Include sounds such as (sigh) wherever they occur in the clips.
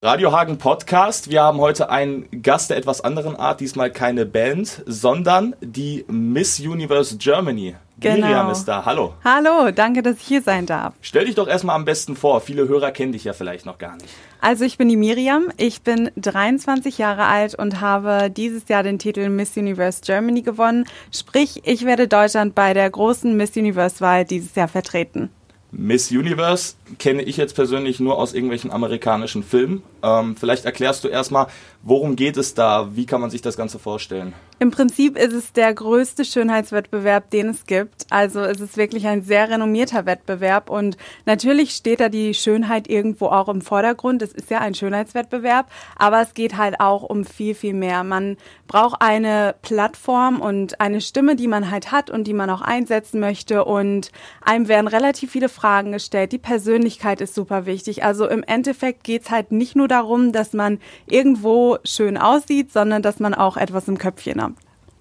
Radio Hagen Podcast. Wir haben heute einen Gast der etwas anderen Art, diesmal keine Band, sondern die Miss Universe Germany. Genau. Miriam ist da. Hallo. Hallo, danke, dass ich hier sein darf. Stell dich doch erstmal am besten vor. Viele Hörer kennen dich ja vielleicht noch gar nicht. Also ich bin die Miriam, ich bin 23 Jahre alt und habe dieses Jahr den Titel Miss Universe Germany gewonnen. Sprich, ich werde Deutschland bei der großen Miss Universe-Wahl dieses Jahr vertreten. Miss Universe kenne ich jetzt persönlich nur aus irgendwelchen amerikanischen Filmen. Ähm, vielleicht erklärst du erstmal, worum geht es da? Wie kann man sich das Ganze vorstellen? Im Prinzip ist es der größte Schönheitswettbewerb, den es gibt. Also es ist wirklich ein sehr renommierter Wettbewerb und natürlich steht da die Schönheit irgendwo auch im Vordergrund. Es ist ja ein Schönheitswettbewerb, aber es geht halt auch um viel, viel mehr. Man braucht eine Plattform und eine Stimme, die man halt hat und die man auch einsetzen möchte und einem werden relativ viele Fragen gestellt. Die Persönlichkeit ist super wichtig. Also im Endeffekt geht es halt nicht nur darum, dass man irgendwo schön aussieht, sondern dass man auch etwas im Köpfchen hat.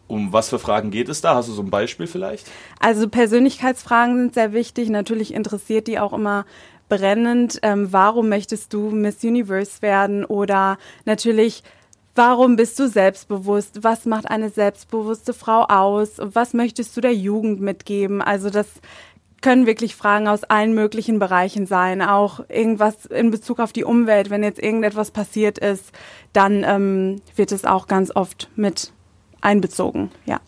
Um was für Fragen geht es da? Hast du so ein Beispiel vielleicht? Also Persönlichkeitsfragen sind sehr wichtig. Natürlich interessiert die auch immer brennend. Ähm, warum möchtest du Miss Universe werden? Oder natürlich, warum bist du selbstbewusst? Was macht eine selbstbewusste Frau aus? Was möchtest du der Jugend mitgeben? Also das können wirklich Fragen aus allen möglichen Bereichen sein. Auch irgendwas in Bezug auf die Umwelt. Wenn jetzt irgendetwas passiert ist, dann ähm, wird es auch ganz oft mit einbezogen, ja.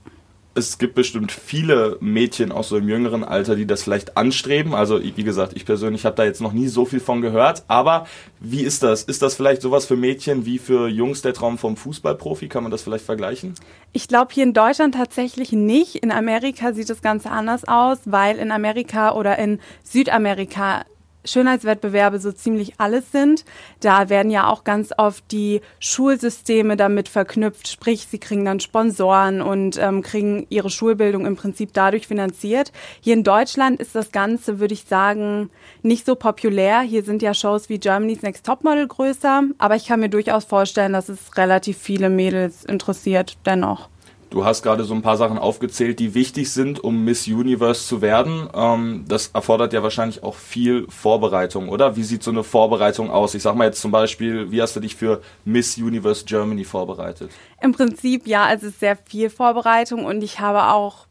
Es gibt bestimmt viele Mädchen aus so einem jüngeren Alter, die das vielleicht anstreben. Also wie gesagt, ich persönlich habe da jetzt noch nie so viel von gehört. Aber wie ist das? Ist das vielleicht sowas für Mädchen wie für Jungs der Traum vom Fußballprofi? Kann man das vielleicht vergleichen? Ich glaube hier in Deutschland tatsächlich nicht. In Amerika sieht das Ganze anders aus, weil in Amerika oder in Südamerika Schönheitswettbewerbe so ziemlich alles sind. Da werden ja auch ganz oft die Schulsysteme damit verknüpft, sprich sie kriegen dann Sponsoren und ähm, kriegen ihre Schulbildung im Prinzip dadurch finanziert. Hier in Deutschland ist das Ganze, würde ich sagen, nicht so populär. Hier sind ja Shows wie Germany's Next Topmodel größer, aber ich kann mir durchaus vorstellen, dass es relativ viele Mädels interessiert dennoch. Du hast gerade so ein paar Sachen aufgezählt, die wichtig sind, um Miss Universe zu werden. Ähm, das erfordert ja wahrscheinlich auch viel Vorbereitung, oder? Wie sieht so eine Vorbereitung aus? Ich sag mal jetzt zum Beispiel, wie hast du dich für Miss Universe Germany vorbereitet? Im Prinzip ja, es ist sehr viel Vorbereitung und ich habe auch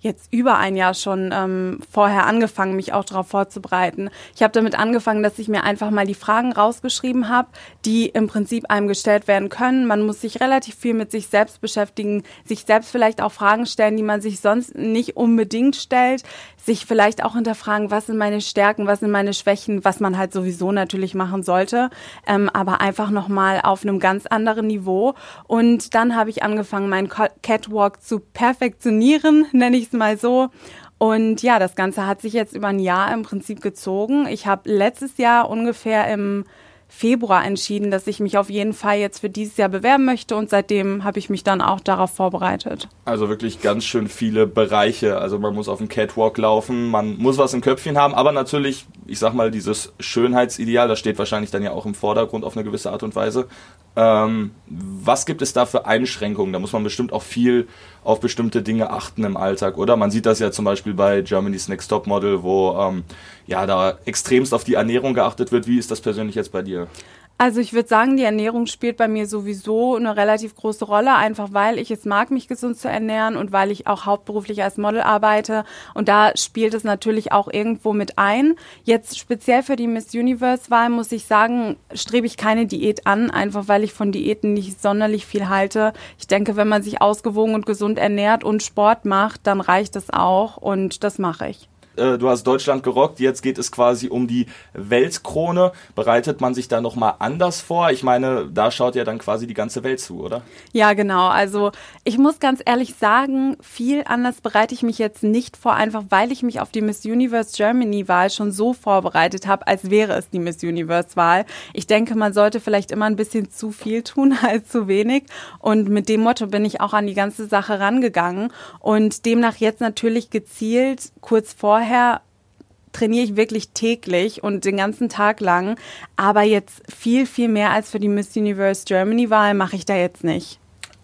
jetzt über ein Jahr schon ähm, vorher angefangen, mich auch darauf vorzubereiten. Ich habe damit angefangen, dass ich mir einfach mal die Fragen rausgeschrieben habe, die im Prinzip einem gestellt werden können. Man muss sich relativ viel mit sich selbst beschäftigen, sich selbst vielleicht auch Fragen stellen, die man sich sonst nicht unbedingt stellt, sich vielleicht auch hinterfragen, was sind meine Stärken, was sind meine Schwächen, was man halt sowieso natürlich machen sollte, ähm, aber einfach nochmal auf einem ganz anderen Niveau. Und dann habe ich angefangen, meinen Catwalk zu perfektionieren, (laughs) nenne ich es mal so. Und ja, das Ganze hat sich jetzt über ein Jahr im Prinzip gezogen. Ich habe letztes Jahr ungefähr im Februar entschieden, dass ich mich auf jeden Fall jetzt für dieses Jahr bewerben möchte und seitdem habe ich mich dann auch darauf vorbereitet. Also wirklich ganz schön viele Bereiche. Also man muss auf dem Catwalk laufen, man muss was im Köpfchen haben, aber natürlich, ich sag mal, dieses Schönheitsideal, das steht wahrscheinlich dann ja auch im Vordergrund auf eine gewisse Art und Weise. Ähm, was gibt es da für Einschränkungen? Da muss man bestimmt auch viel auf bestimmte Dinge achten im Alltag, oder? Man sieht das ja zum Beispiel bei Germany's Next Top Model, wo ähm, ja da extremst auf die Ernährung geachtet wird. Wie ist das persönlich jetzt bei dir? Also ich würde sagen, die Ernährung spielt bei mir sowieso eine relativ große Rolle, einfach weil ich es mag, mich gesund zu ernähren und weil ich auch hauptberuflich als Model arbeite. Und da spielt es natürlich auch irgendwo mit ein. Jetzt speziell für die Miss Universe-Wahl muss ich sagen, strebe ich keine Diät an, einfach weil ich von Diäten nicht sonderlich viel halte. Ich denke, wenn man sich ausgewogen und gesund ernährt und Sport macht, dann reicht das auch und das mache ich. Äh, du hast Deutschland gerockt, jetzt geht es quasi um die Weltkrone. Bereitet man sich da nochmal anders vor? Ich meine, da schaut ja dann quasi die ganze Welt zu, oder? Ja, genau. Also ich muss ganz ehrlich sagen, viel anders bereite ich mich jetzt nicht vor, einfach weil ich mich auf die Miss Universe Germany Wahl schon so vorbereitet habe, als wäre es die Miss Universe Wahl. Ich denke, man sollte vielleicht immer ein bisschen zu viel tun (laughs) als zu wenig. Und mit dem Motto bin ich auch an die ganze Sache rangegangen und demnach jetzt natürlich gezielt kurz vorher vorher trainiere ich wirklich täglich und den ganzen Tag lang. Aber jetzt viel, viel mehr als für die Miss Universe Germany Wahl mache ich da jetzt nicht.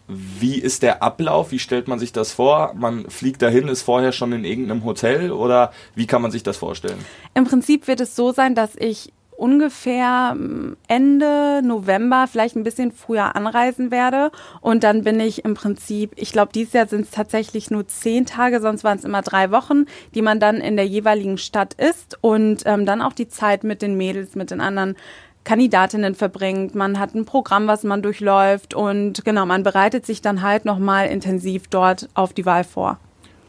Wie ist der Ablauf? Wie stellt man sich das vor? Man fliegt dahin, ist vorher schon in irgendeinem Hotel oder wie kann man sich das vorstellen? Im Prinzip wird es so sein, dass ich ungefähr ähm, Ende November, vielleicht ein bisschen früher anreisen werde. Und dann bin ich im Prinzip, ich glaube, dieses Jahr sind es tatsächlich nur zehn Tage, sonst waren es immer drei Wochen, die man dann in der jeweiligen Stadt ist und ähm, dann auch die Zeit mit den Mädels, mit den anderen Kandidatinnen verbringt. Man hat ein Programm, was man durchläuft und genau, man bereitet sich dann halt nochmal intensiv dort auf die Wahl vor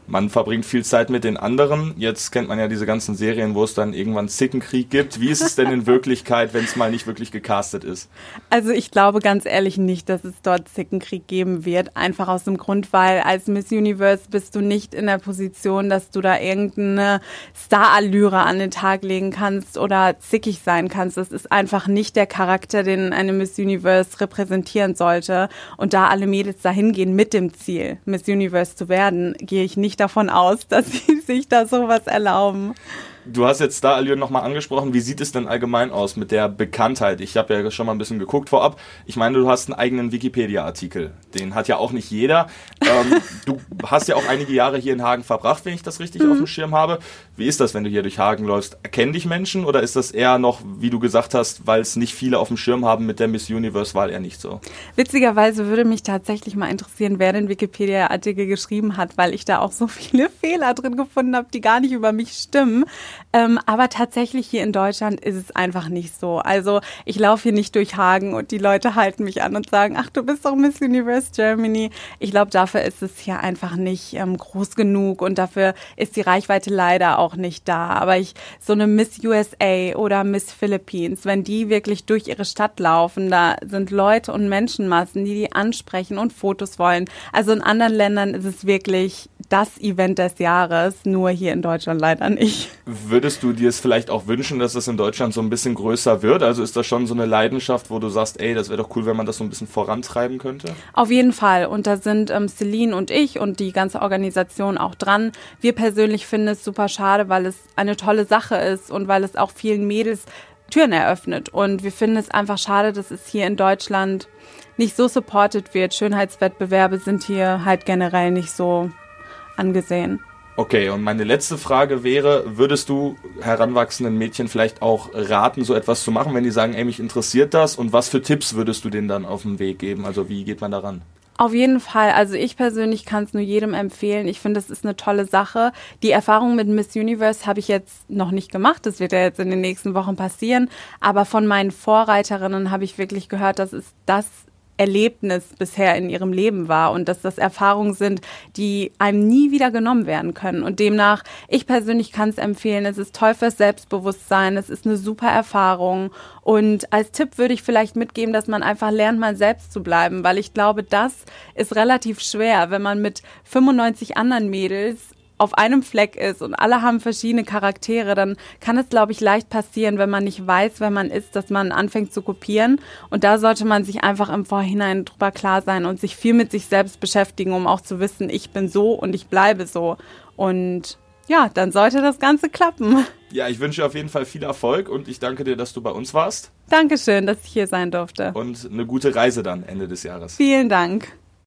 man verbringt viel Zeit mit den anderen. Jetzt kennt man ja diese ganzen Serien, wo es dann irgendwann Zickenkrieg gibt. Wie ist es denn in Wirklichkeit, wenn es mal nicht wirklich gecastet ist? Also ich glaube ganz ehrlich nicht, dass es dort Zickenkrieg geben wird. Einfach aus dem Grund, weil als Miss Universe bist du nicht in der Position, dass du da irgendeine Starallüre an den Tag legen kannst oder zickig sein kannst. Das ist einfach nicht der Charakter, den eine Miss Universe repräsentieren sollte. Und da alle Mädels dahin gehen mit dem Ziel, Miss Universe zu werden, gehe ich nicht davon aus, dass sie sich da sowas erlauben. Du hast jetzt da Alion nochmal angesprochen. Wie sieht es denn allgemein aus mit der Bekanntheit? Ich habe ja schon mal ein bisschen geguckt vorab. Ich meine, du hast einen eigenen Wikipedia-Artikel. Den hat ja auch nicht jeder. Ähm, (laughs) du hast ja auch einige Jahre hier in Hagen verbracht, wenn ich das richtig mhm. auf dem Schirm habe. Wie ist das, wenn du hier durch Hagen läufst? Erkennen dich Menschen oder ist das eher noch, wie du gesagt hast, weil es nicht viele auf dem Schirm haben mit der Miss Universe-Wahl eher nicht so? Witzigerweise würde mich tatsächlich mal interessieren, wer den Wikipedia-Artikel geschrieben hat, weil ich da auch so viele (laughs) Fehler drin gefunden habe, die gar nicht über mich stimmen. Ähm, aber tatsächlich hier in Deutschland ist es einfach nicht so. Also ich laufe hier nicht durch Hagen und die Leute halten mich an und sagen, ach, du bist doch Miss Universe Germany. Ich glaube, dafür ist es hier einfach nicht ähm, groß genug und dafür ist die Reichweite leider auch nicht da. Aber ich, so eine Miss USA oder Miss Philippines, wenn die wirklich durch ihre Stadt laufen, da sind Leute und Menschenmassen, die die ansprechen und Fotos wollen. Also in anderen Ländern ist es wirklich das Event des Jahres, nur hier in Deutschland leider nicht. Würdest du dir es vielleicht auch wünschen, dass es in Deutschland so ein bisschen größer wird? Also ist das schon so eine Leidenschaft, wo du sagst, ey, das wäre doch cool, wenn man das so ein bisschen vorantreiben könnte? Auf jeden Fall. Und da sind ähm, Celine und ich und die ganze Organisation auch dran. Wir persönlich finden es super schade, weil es eine tolle Sache ist und weil es auch vielen Mädels Türen eröffnet. Und wir finden es einfach schade, dass es hier in Deutschland nicht so supported wird. Schönheitswettbewerbe sind hier halt generell nicht so angesehen. Okay, und meine letzte Frage wäre, würdest du heranwachsenden Mädchen vielleicht auch raten, so etwas zu machen, wenn die sagen, ey, mich interessiert das? Und was für Tipps würdest du denen dann auf den Weg geben? Also wie geht man daran? Auf jeden Fall. Also ich persönlich kann es nur jedem empfehlen. Ich finde, es ist eine tolle Sache. Die Erfahrung mit Miss Universe habe ich jetzt noch nicht gemacht. Das wird ja jetzt in den nächsten Wochen passieren. Aber von meinen Vorreiterinnen habe ich wirklich gehört, dass es das Erlebnis bisher in ihrem Leben war und dass das Erfahrungen sind, die einem nie wieder genommen werden können. Und demnach, ich persönlich kann es empfehlen, es ist toll fürs Selbstbewusstsein, es ist eine super Erfahrung. Und als Tipp würde ich vielleicht mitgeben, dass man einfach lernt, mal selbst zu bleiben, weil ich glaube, das ist relativ schwer, wenn man mit 95 anderen Mädels auf einem Fleck ist und alle haben verschiedene Charaktere, dann kann es, glaube ich, leicht passieren, wenn man nicht weiß, wer man ist, dass man anfängt zu kopieren. Und da sollte man sich einfach im Vorhinein drüber klar sein und sich viel mit sich selbst beschäftigen, um auch zu wissen, ich bin so und ich bleibe so. Und ja, dann sollte das Ganze klappen. Ja, ich wünsche auf jeden Fall viel Erfolg und ich danke dir, dass du bei uns warst. Dankeschön, dass ich hier sein durfte. Und eine gute Reise dann Ende des Jahres. Vielen Dank.